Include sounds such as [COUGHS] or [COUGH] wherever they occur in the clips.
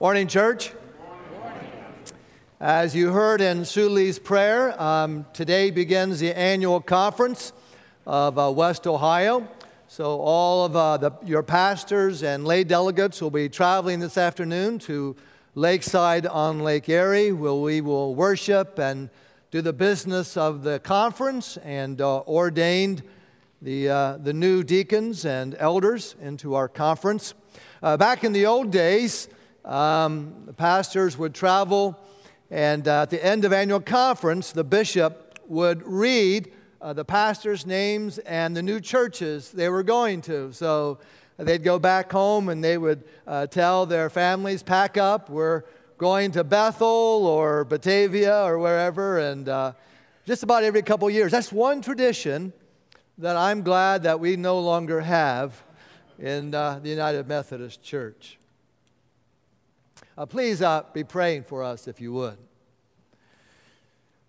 Morning, church. As you heard in Suli's prayer, um, today begins the annual conference of uh, West Ohio. So, all of uh, the, your pastors and lay delegates will be traveling this afternoon to Lakeside on Lake Erie, where we will worship and do the business of the conference and uh, ordained the, uh, the new deacons and elders into our conference. Uh, back in the old days, um, the pastors would travel, and uh, at the end of annual conference, the bishop would read uh, the pastors' names and the new churches they were going to. So they'd go back home and they would uh, tell their families, pack up, we're going to Bethel or Batavia or wherever, and uh, just about every couple years. That's one tradition that I'm glad that we no longer have in uh, the United Methodist Church. Uh, please uh, be praying for us if you would.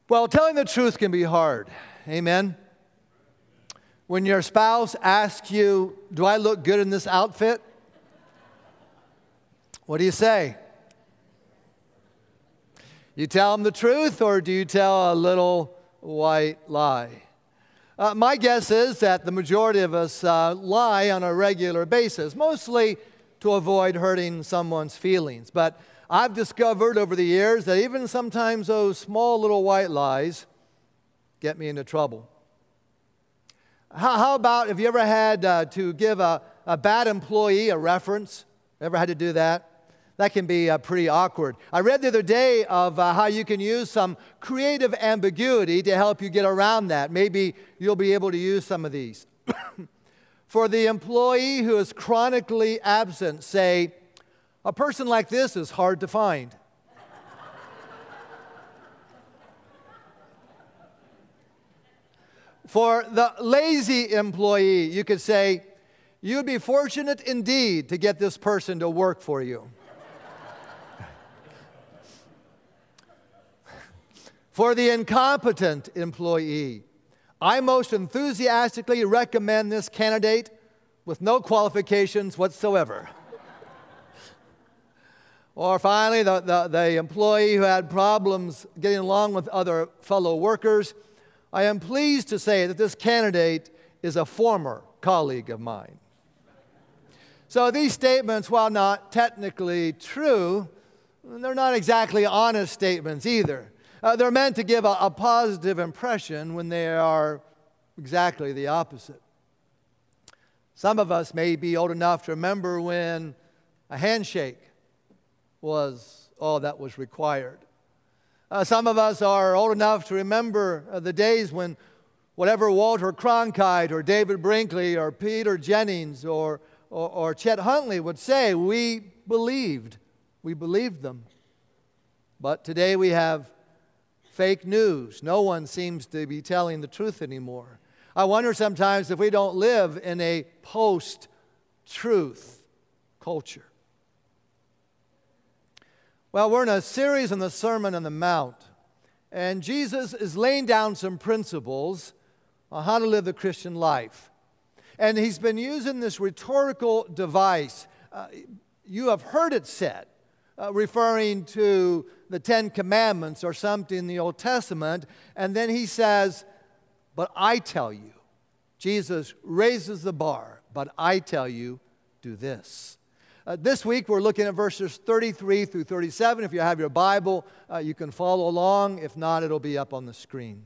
Well, telling the truth can be hard. Amen. When your spouse asks you, Do I look good in this outfit? What do you say? You tell them the truth, or do you tell a little white lie? Uh, my guess is that the majority of us uh, lie on a regular basis, mostly to avoid hurting someone's feelings. But I've discovered over the years that even sometimes those small little white lies get me into trouble. How, how about have you ever had uh, to give a, a bad employee a reference? Ever had to do that? that can be uh, pretty awkward. I read the other day of uh, how you can use some creative ambiguity to help you get around that. Maybe you'll be able to use some of these. [COUGHS] For the employee who is chronically absent, say, a person like this is hard to find. [LAUGHS] For the lazy employee, you could say, You'd be fortunate indeed to get this person to work for you. [LAUGHS] For the incompetent employee, I most enthusiastically recommend this candidate with no qualifications whatsoever. [LAUGHS] or finally, the, the, the, employee who had problems getting along with other fellow workers. I am pleased to say that this candidate is a former colleague of mine. So these statements, while not technically true, they're not exactly honest statements either. Uh, they're meant to give a, a positive impression when they are exactly the opposite. Some of us may be old enough to remember when a handshake was all that was required. Uh, some of us are old enough to remember uh, the days when whatever Walter Cronkite or David Brinkley or Peter Jennings or, or, or Chet Huntley would say, we believed. We believed them. But today we have fake news. No one seems to be telling the truth anymore. I wonder sometimes if we don't live in a post truth culture. Well, we're in a series on the Sermon on the Mount, and Jesus is laying down some principles on how to live the Christian life. And he's been using this rhetorical device. Uh, you have heard it said, uh, referring to the Ten Commandments or something in the Old Testament. And then he says, But I tell you, Jesus raises the bar, but I tell you, do this. Uh, this week we're looking at verses 33 through 37. If you have your Bible, uh, you can follow along. If not, it'll be up on the screen.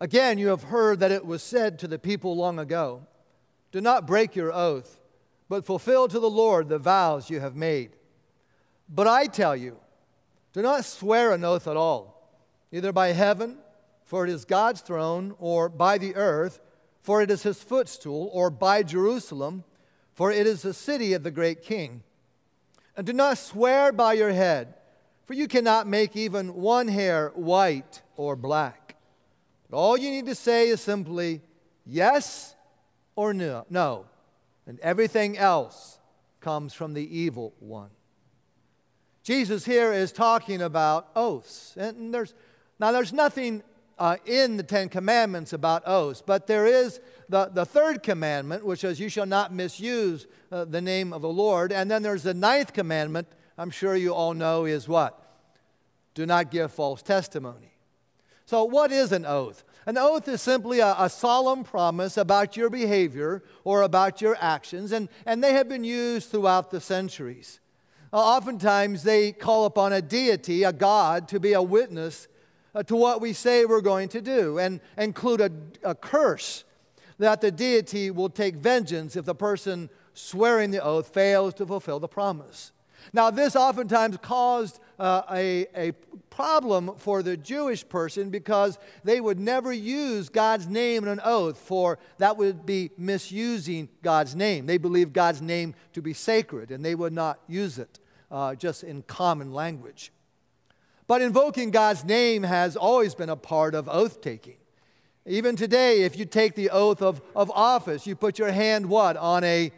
Again, you have heard that it was said to the people long ago Do not break your oath, but fulfill to the Lord the vows you have made. But I tell you, do not swear an oath at all, either by heaven, for it is God's throne, or by the earth, for it is his footstool, or by Jerusalem, for it is the city of the great king. And do not swear by your head, for you cannot make even one hair white or black. But all you need to say is simply yes or no. No. And everything else comes from the evil one. Jesus here is talking about oaths. And there's, now, there's nothing uh, in the Ten Commandments about oaths. But there is the, the third commandment, which says, You shall not misuse uh, the name of the Lord. And then there's the ninth commandment, I'm sure you all know, is what? Do not give false testimony. So, what is an oath? An oath is simply a, a, solemn promise about your behavior or about your actions, and, and they have been used throughout the centuries. Uh, oftentimes, they call upon a deity, a God, to be a witness uh, to what we say we're going to do and include a, a curse that the deity will take vengeance if the person swearing the oath fails to fulfill the promise. Now, this oftentimes caused uh, a, a problem for the Jewish person because they would never use God's name in an oath, for that would be misusing God's name. They believed God's name to be sacred, and they would not use it uh, just in common language. But invoking God's name has always been a part of oath taking. Even today, if you take the oath of, of office, you put your hand what? On a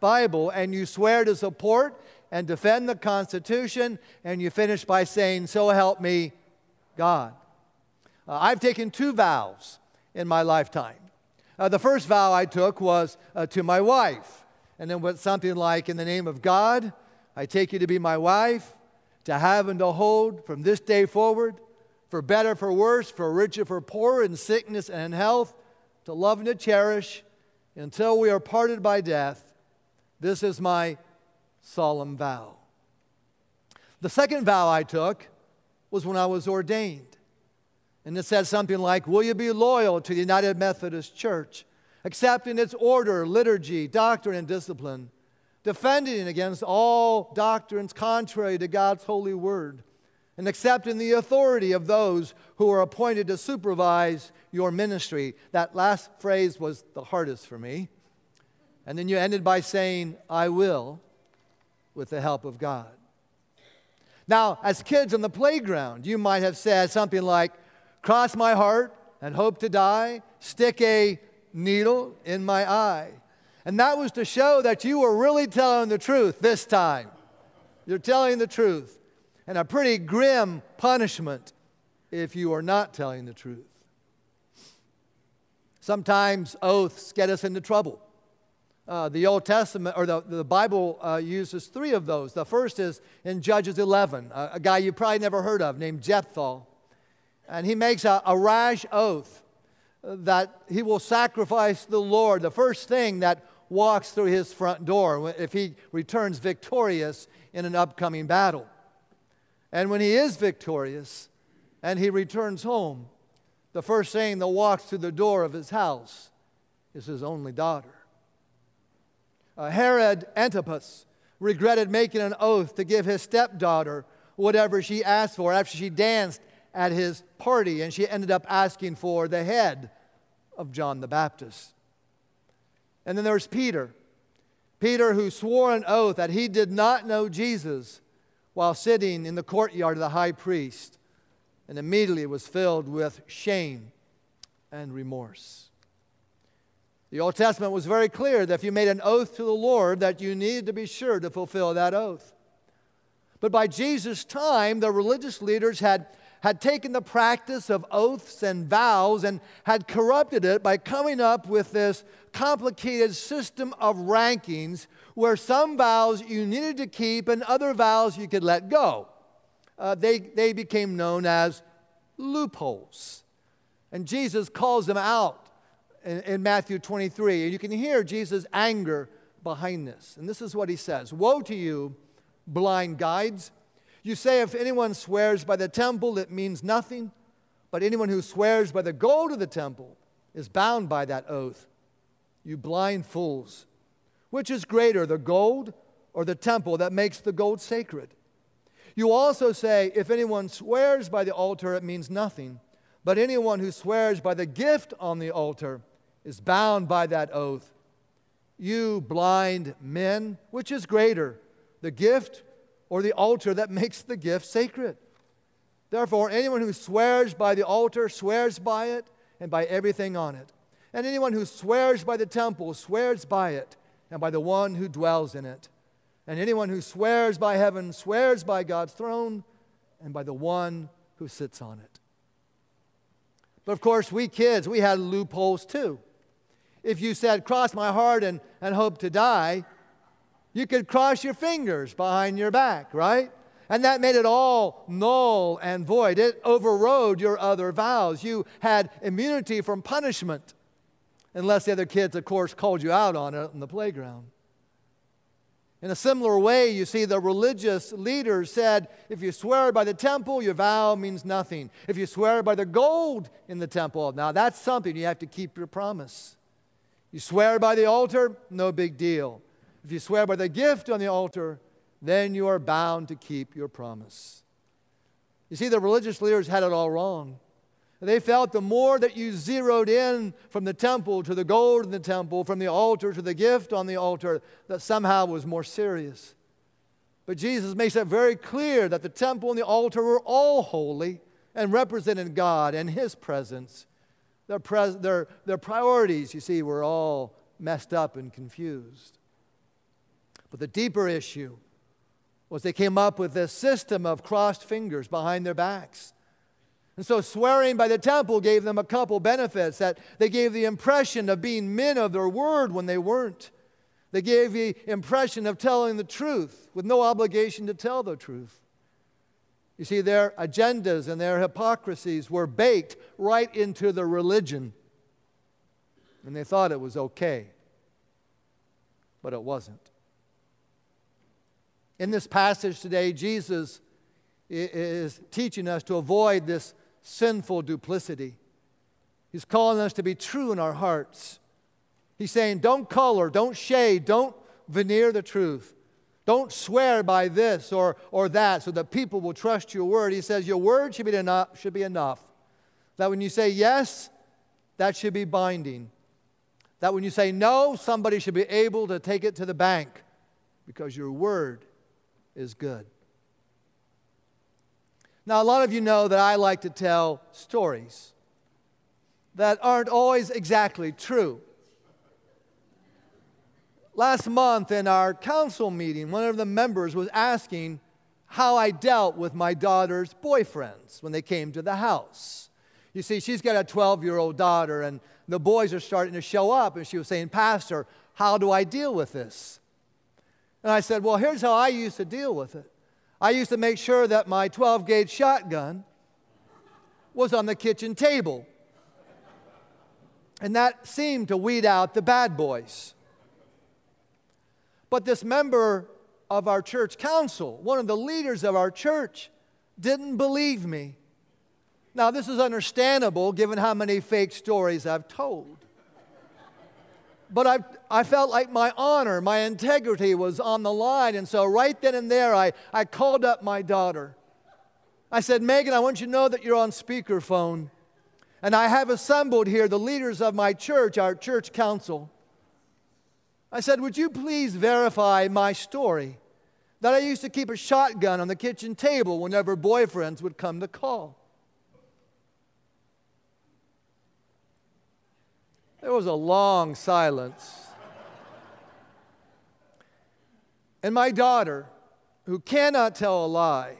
Bible and you swear to support and defend the Constitution, and you finish by saying, So help me God. Uh, I've taken two vows in my lifetime. Uh, the first vow I took was uh, to my wife, and then went something like, In the name of God, I take you to be my wife, to have and to hold from this day forward, for better, for worse, for richer, for poorer, in sickness and in health, to love and to cherish until we are parted by death. This is my solemn vow. The second vow I took was when I was ordained. And it said something like, Will you be loyal to the United Methodist Church, accepting its order, liturgy, doctrine, and discipline? defending against all doctrines contrary to God's holy word, and accepting the authority of those who are appointed to supervise your ministry. That last phrase was the hardest for me. And then you ended by saying, I will, with the help of God. Now, as kids on the playground, you might have said something like, Cross my heart and hope to die, stick a needle in my eye. And that was to show that you were really telling the truth this time. You're telling the truth. And a pretty grim punishment if you are not telling the truth. Sometimes oaths get us into trouble. Uh, the Old Testament, or the, the Bible uh, uses three of those. The first is in Judges 11, a, a guy you probably never heard of named Jephthah. And he makes a, a rash oath that he will sacrifice the Lord. The first thing that walks through his front door if he returns victorious in an upcoming battle. And when he is victorious and he returns home, the first thing that walks through the door of his house is his only daughter. Uh, Herod Antipas regretted making an oath to give his stepdaughter whatever she asked for after she danced at his party, and she ended up asking for the head of John the Baptist. And then there's Peter. Peter, who swore an oath that he did not know Jesus while sitting in the courtyard of the high priest, and immediately was filled with shame and remorse. The Old Testament was very clear that if you made an oath to the Lord, that you needed to be sure to fulfill that oath. But by Jesus' time, the religious leaders had had taken the practice of oaths and vows and had corrupted it by coming up with this complicated system of rankings where some vows you needed to keep and other vows you could let go. Uh, they, they became known as loopholes. And Jesus calls them out in, in Matthew 23. And you can hear Jesus' anger behind this. And this is what he says Woe to you, blind guides! You say, if anyone swears by the temple, it means nothing, but anyone who swears by the gold of the temple is bound by that oath. You blind fools. Which is greater, the gold or the temple that makes the gold sacred? You also say, if anyone swears by the altar, it means nothing, but anyone who swears by the gift on the altar is bound by that oath. You blind men, which is greater, the gift or the altar that makes the gift sacred. Therefore, anyone who swears by the altar swears by it and by everything on it. And anyone who swears by the temple swears by it and by the one who dwells in it. And anyone who swears by heaven swears by God's throne and by the one who sits on it. But of course, we kids, we had loopholes too. If you said, cross my heart and, and hope to die, you could cross your fingers behind your back, right? And that made it all null and void. It overrode your other vows. You had immunity from punishment, unless the other kids, of course, called you out on it in the playground. In a similar way, you see, the religious leaders said if you swear by the temple, your vow means nothing. If you swear by the gold in the temple, now that's something. You have to keep your promise. You swear by the altar, no big deal. If you swear by the gift on the altar, then you are bound to keep your promise. You see, the religious leaders had it all wrong. They felt the more that you zeroed in from the temple to the gold in the temple, from the altar to the gift on the altar, that somehow was more serious. But Jesus makes it very clear that the temple and the altar were all holy and represented God and His presence. Their, pres- their, their priorities, you see, were all messed up and confused. But the deeper issue was they came up with this system of crossed fingers behind their backs. And so swearing by the temple gave them a couple benefits that they gave the impression of being men of their word when they weren't. They gave the impression of telling the truth with no obligation to tell the truth. You see, their agendas and their hypocrisies were baked right into the religion. And they thought it was okay. But it wasn't. In this passage today, Jesus is teaching us to avoid this sinful duplicity. He's calling us to be true in our hearts. He's saying, don't color, don't shade, don't veneer the truth. Don't swear by this or, or that so that people will trust your word. He says, Your word should be, enough, should be enough. That when you say yes, that should be binding. That when you say no, somebody should be able to take it to the bank because your word is good. Now, a lot of you know that I like to tell stories that aren't always exactly true. Last month in our council meeting, one of the members was asking how I dealt with my daughter's boyfriends when they came to the house. You see, she's got a 12 year old daughter, and the boys are starting to show up, and she was saying, Pastor, how do I deal with this? And I said, Well, here's how I used to deal with it. I used to make sure that my 12 gauge shotgun was on the kitchen table. And that seemed to weed out the bad boys. But this member of our church council, one of the leaders of our church, didn't believe me. Now, this is understandable given how many fake stories I've told. But I, I felt like my honor, my integrity was on the line. And so, right then and there, I, I called up my daughter. I said, Megan, I want you to know that you're on speakerphone. And I have assembled here the leaders of my church, our church council. I said, Would you please verify my story that I used to keep a shotgun on the kitchen table whenever boyfriends would come to call? There was a long silence. and my daughter, who cannot tell a lie,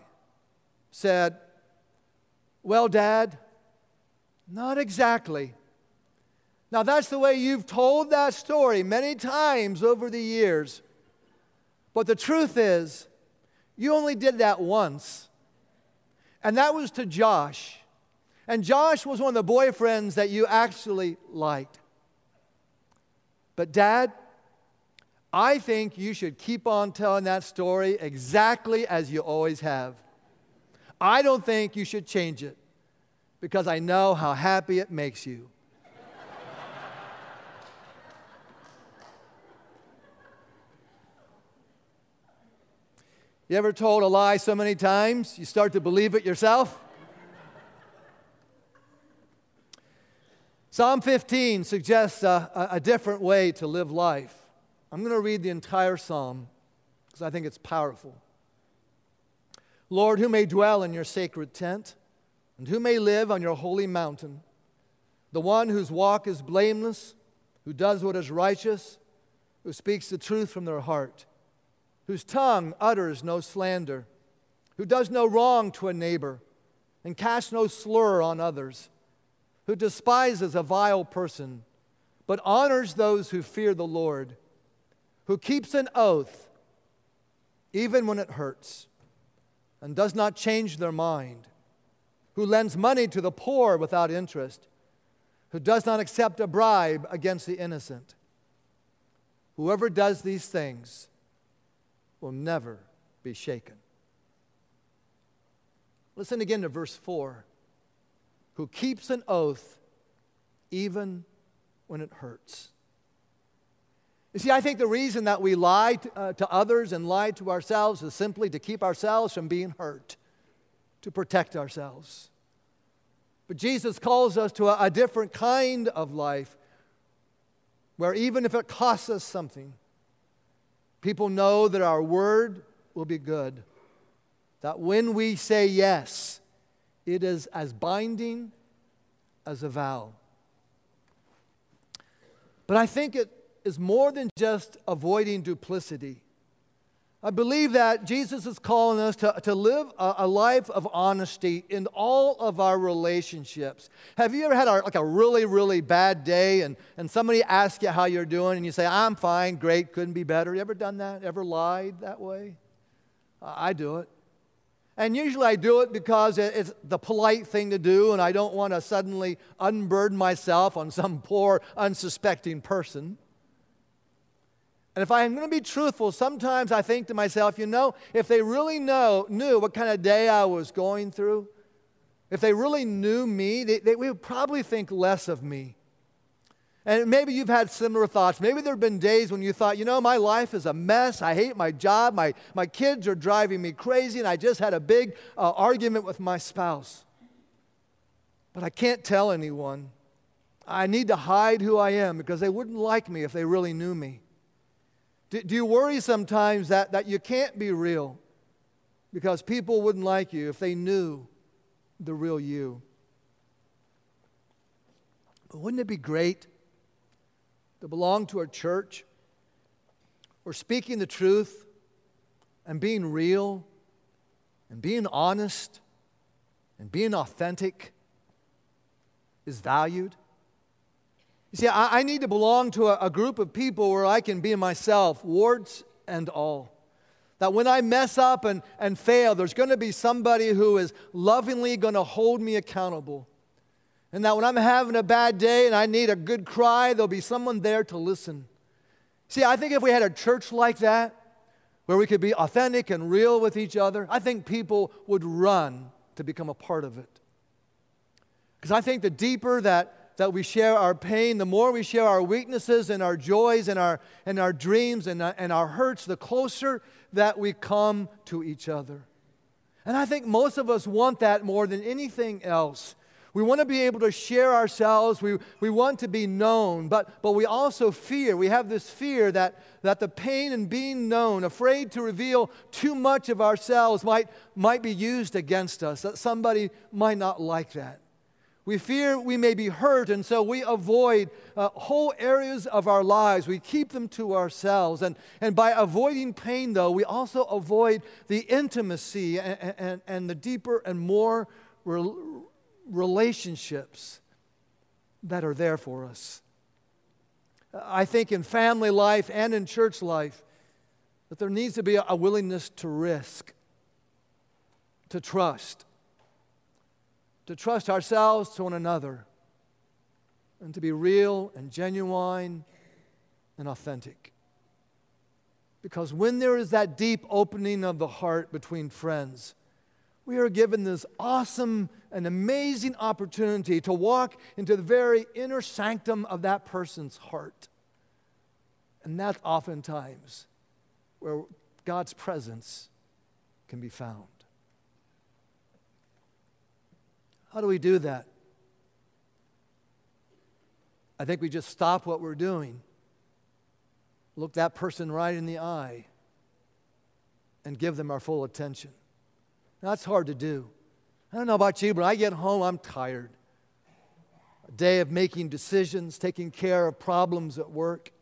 said, Well, Dad, not exactly. Now, that's the way you've told that story many times over the years. But the truth is, you only did that once. And that was to Josh. And Josh was one of the boyfriends that you actually liked. But, Dad, I think you should keep on telling that story exactly as you always have. I don't think you should change it because I know how happy it makes you. You ever told a lie so many times you start to believe it yourself? Psalm 15 suggests a, a, different way to live life. I'm going to read the entire psalm because I think it's powerful. Lord, who may dwell in your sacred tent, and who may live on your holy mountain? The one whose walk is blameless, who does what is righteous, who speaks the truth from their heart, whose tongue utters no slander, who does no wrong to a neighbor, and casts no slur on others who despises a vile person, but honors those who fear the Lord, who keeps an oath even when it hurts, and does not change their mind, who lends money to the poor without interest, who does not accept a bribe against the innocent. Whoever does these things will never be shaken. Listen again to verse 4 who keeps an oath even when it hurts. You see, I think the reason that we lie to, uh, to, others and lie to ourselves is simply to keep ourselves from being hurt, to protect ourselves. But Jesus calls us to a, a different kind of life where even if it costs us something, people know that our word will be good. That when we say yes, it is as binding as a vow. But I think it is more than just avoiding duplicity. I believe that Jesus is calling us to, to live a, a, life of honesty in all of our relationships. Have you ever had a, like a really, really bad day and, and somebody asks you how you're doing and you say, I'm fine, great, couldn't be better? You ever done that? Ever lied that way? I do it. And usually I do it because it's the polite thing to do, and I don't want to suddenly unburden myself on some poor, unsuspecting person. And if I'm going to be truthful, sometimes I think to myself, you know, if they really know, knew what kind of day I was going through, if they really knew me, they, they would probably think less of me. And maybe you've had similar thoughts. Maybe there have been days when you thought, you know, my life is a mess. I hate my job. My, my kids are driving me crazy. And I just had a big uh, argument with my spouse. But I can't tell anyone. I need to hide who I am because they wouldn't like me if they really knew me. Do, do you worry sometimes that, that you can't be real because people wouldn't like you if they knew the real you? But wouldn't it be great? to belong to a church where speaking the truth and being real and being honest and being authentic is valued. You see, I, I need to belong to a, a group of people where I can be myself, warts and all. That when I mess up and, and fail, there's going to be somebody who is lovingly going to hold me accountable. And that when I'm having a bad day and I need a good cry, there'll be someone there to listen. See, I think if we had a church like that, where we could be authentic and real with each other, I think people would run to become a part of it. Because I think the deeper that, that we share our pain, the more we share our weaknesses and our joys and our, and our dreams and, uh, and our hurts, the closer that we come to each other. And I think most of us want that more than anything else. We want to be able to share ourselves. We, we want to be known, but, but we also fear. We have this fear that, that the pain and being known, afraid to reveal too much of ourselves, might, might be used against us, that somebody might not like that. We fear we may be hurt, and so we avoid uh, whole areas of our lives. We keep them to ourselves. And, and by avoiding pain, though, we also avoid the intimacy and, and, and the deeper and more relationships that are there for us. I think in family life and in church life that there needs to be a willingness to risk, to trust, to trust ourselves to one another, and to be real and genuine and authentic. Because when there is that deep opening of the heart between friends, we are given this awesome and amazing opportunity to walk into the very inner sanctum of that person's heart. And that's oftentimes where God's presence can be found. How do we do that? I think we just stop what we're doing, look that person right in the eye, and give them our full attention. That's hard to do. I don't know about you, but I get home, I'm tired. A day of making decisions, taking care of problems at work.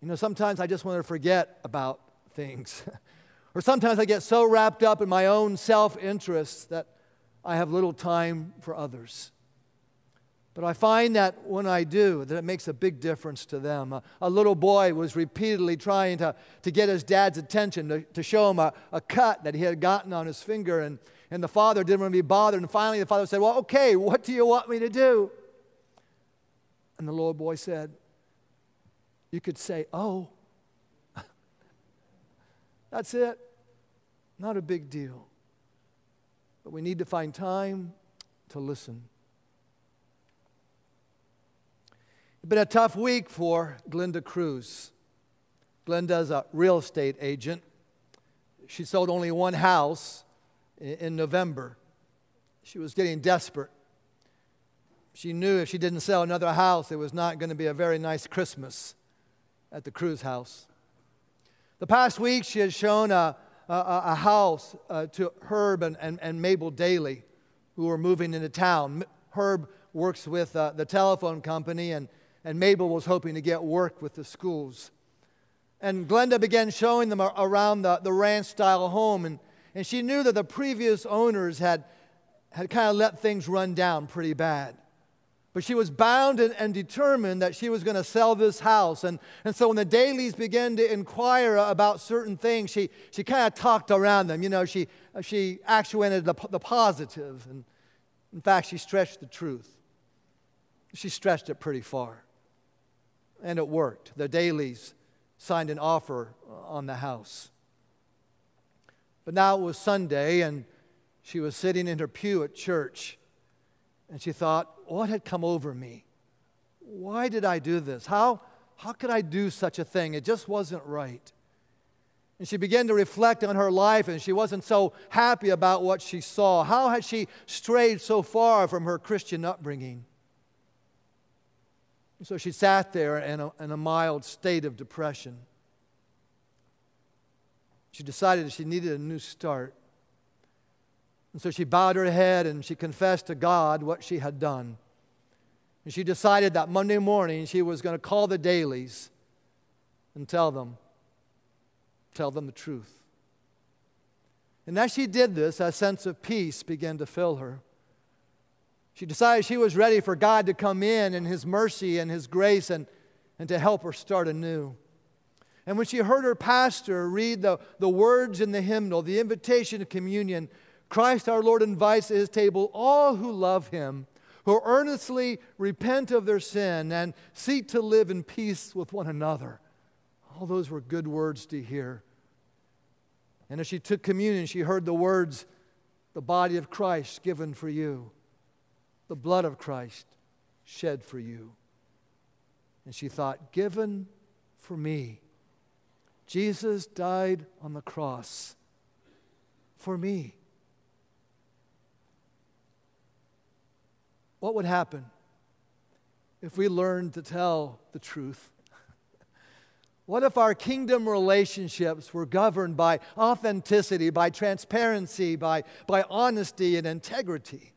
You know, sometimes I just want to forget about things. [LAUGHS] or sometimes I get so wrapped up in my own self interest that I have little time for others. But I find that when I do, that it makes a big difference to them. A, a little boy was repeatedly trying to, to get his dad's attention, to, to show him a, a cut that he had gotten on his finger, and, and the father didn't want to be bothered. And finally, the father said, Well, okay, what do you want me to do? And the little boy said, You could say, Oh. [LAUGHS] That's it. Not a big deal. But we need to find time to listen. It's been a tough week for Glenda Cruz. Glenda's a real estate agent. She sold only one house in November. She was getting desperate. She knew if she didn't sell another house, it was not going to be a very nice Christmas at the Cruz house. The past week, she has shown a, a, house uh, to Herb and, and, and Mabel Daly, who were moving into town. Herb works with uh, the telephone company, and and Mabel was hoping to get work with the schools. And Glenda began showing them around the, the ranch style home, and, and she knew that the previous owners had, had kind of let things run down pretty bad. But she was bound and, and determined that she was going to sell this house. And, and so when the Dalys began to inquire about certain things, she, she kind of talked around them. You know, she, she actuated the, the positive, And in fact, she stretched the truth. She stretched it pretty far and it worked. The Dalys signed an offer on the house. But now it was Sunday, and she was sitting in her pew at church, and she thought, What had come over me? Why did I do this? How, how could I do such a thing? It just wasn't right. And she began to reflect on her life, and she wasn't so happy about what she saw. How had she strayed so far from her Christian upbringing? so she sat there in a, in a mild state of depression. She decided she needed a new start. And so she bowed her head and she confessed to God what she had done. And she decided that Monday morning she was going to call the Dalys and tell them, tell them the truth. And as she did this, a sense of peace began to fill her. She decided she was ready for God to come in and His mercy and His grace and, and to help her start anew. And when she heard her pastor read the, the words in the hymnal, the invitation to communion, Christ our Lord invites at His table all who love Him, who earnestly repent of their sin and seek to live in peace with one another. All those were good words to hear. And as she took communion, she heard the words, the body of Christ given for you the blood of Christ shed for you. And she thought, given for me. Jesus died on the cross for me. What would happen if we learned to tell the truth? [LAUGHS] What if our kingdom relationships were governed by authenticity, by transparency, by, by honesty and integrity?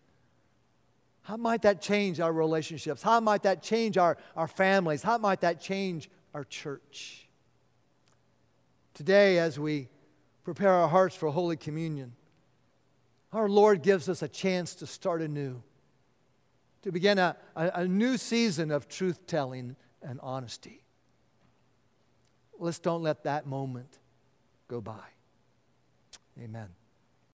How might that change our relationships? How might that change our, our families? How might that change our church? Today, as we prepare our hearts for Holy Communion, our Lord gives us a chance to start anew, to begin a, a, a new season of truth telling and honesty. Let's don't let that moment go by. Amen.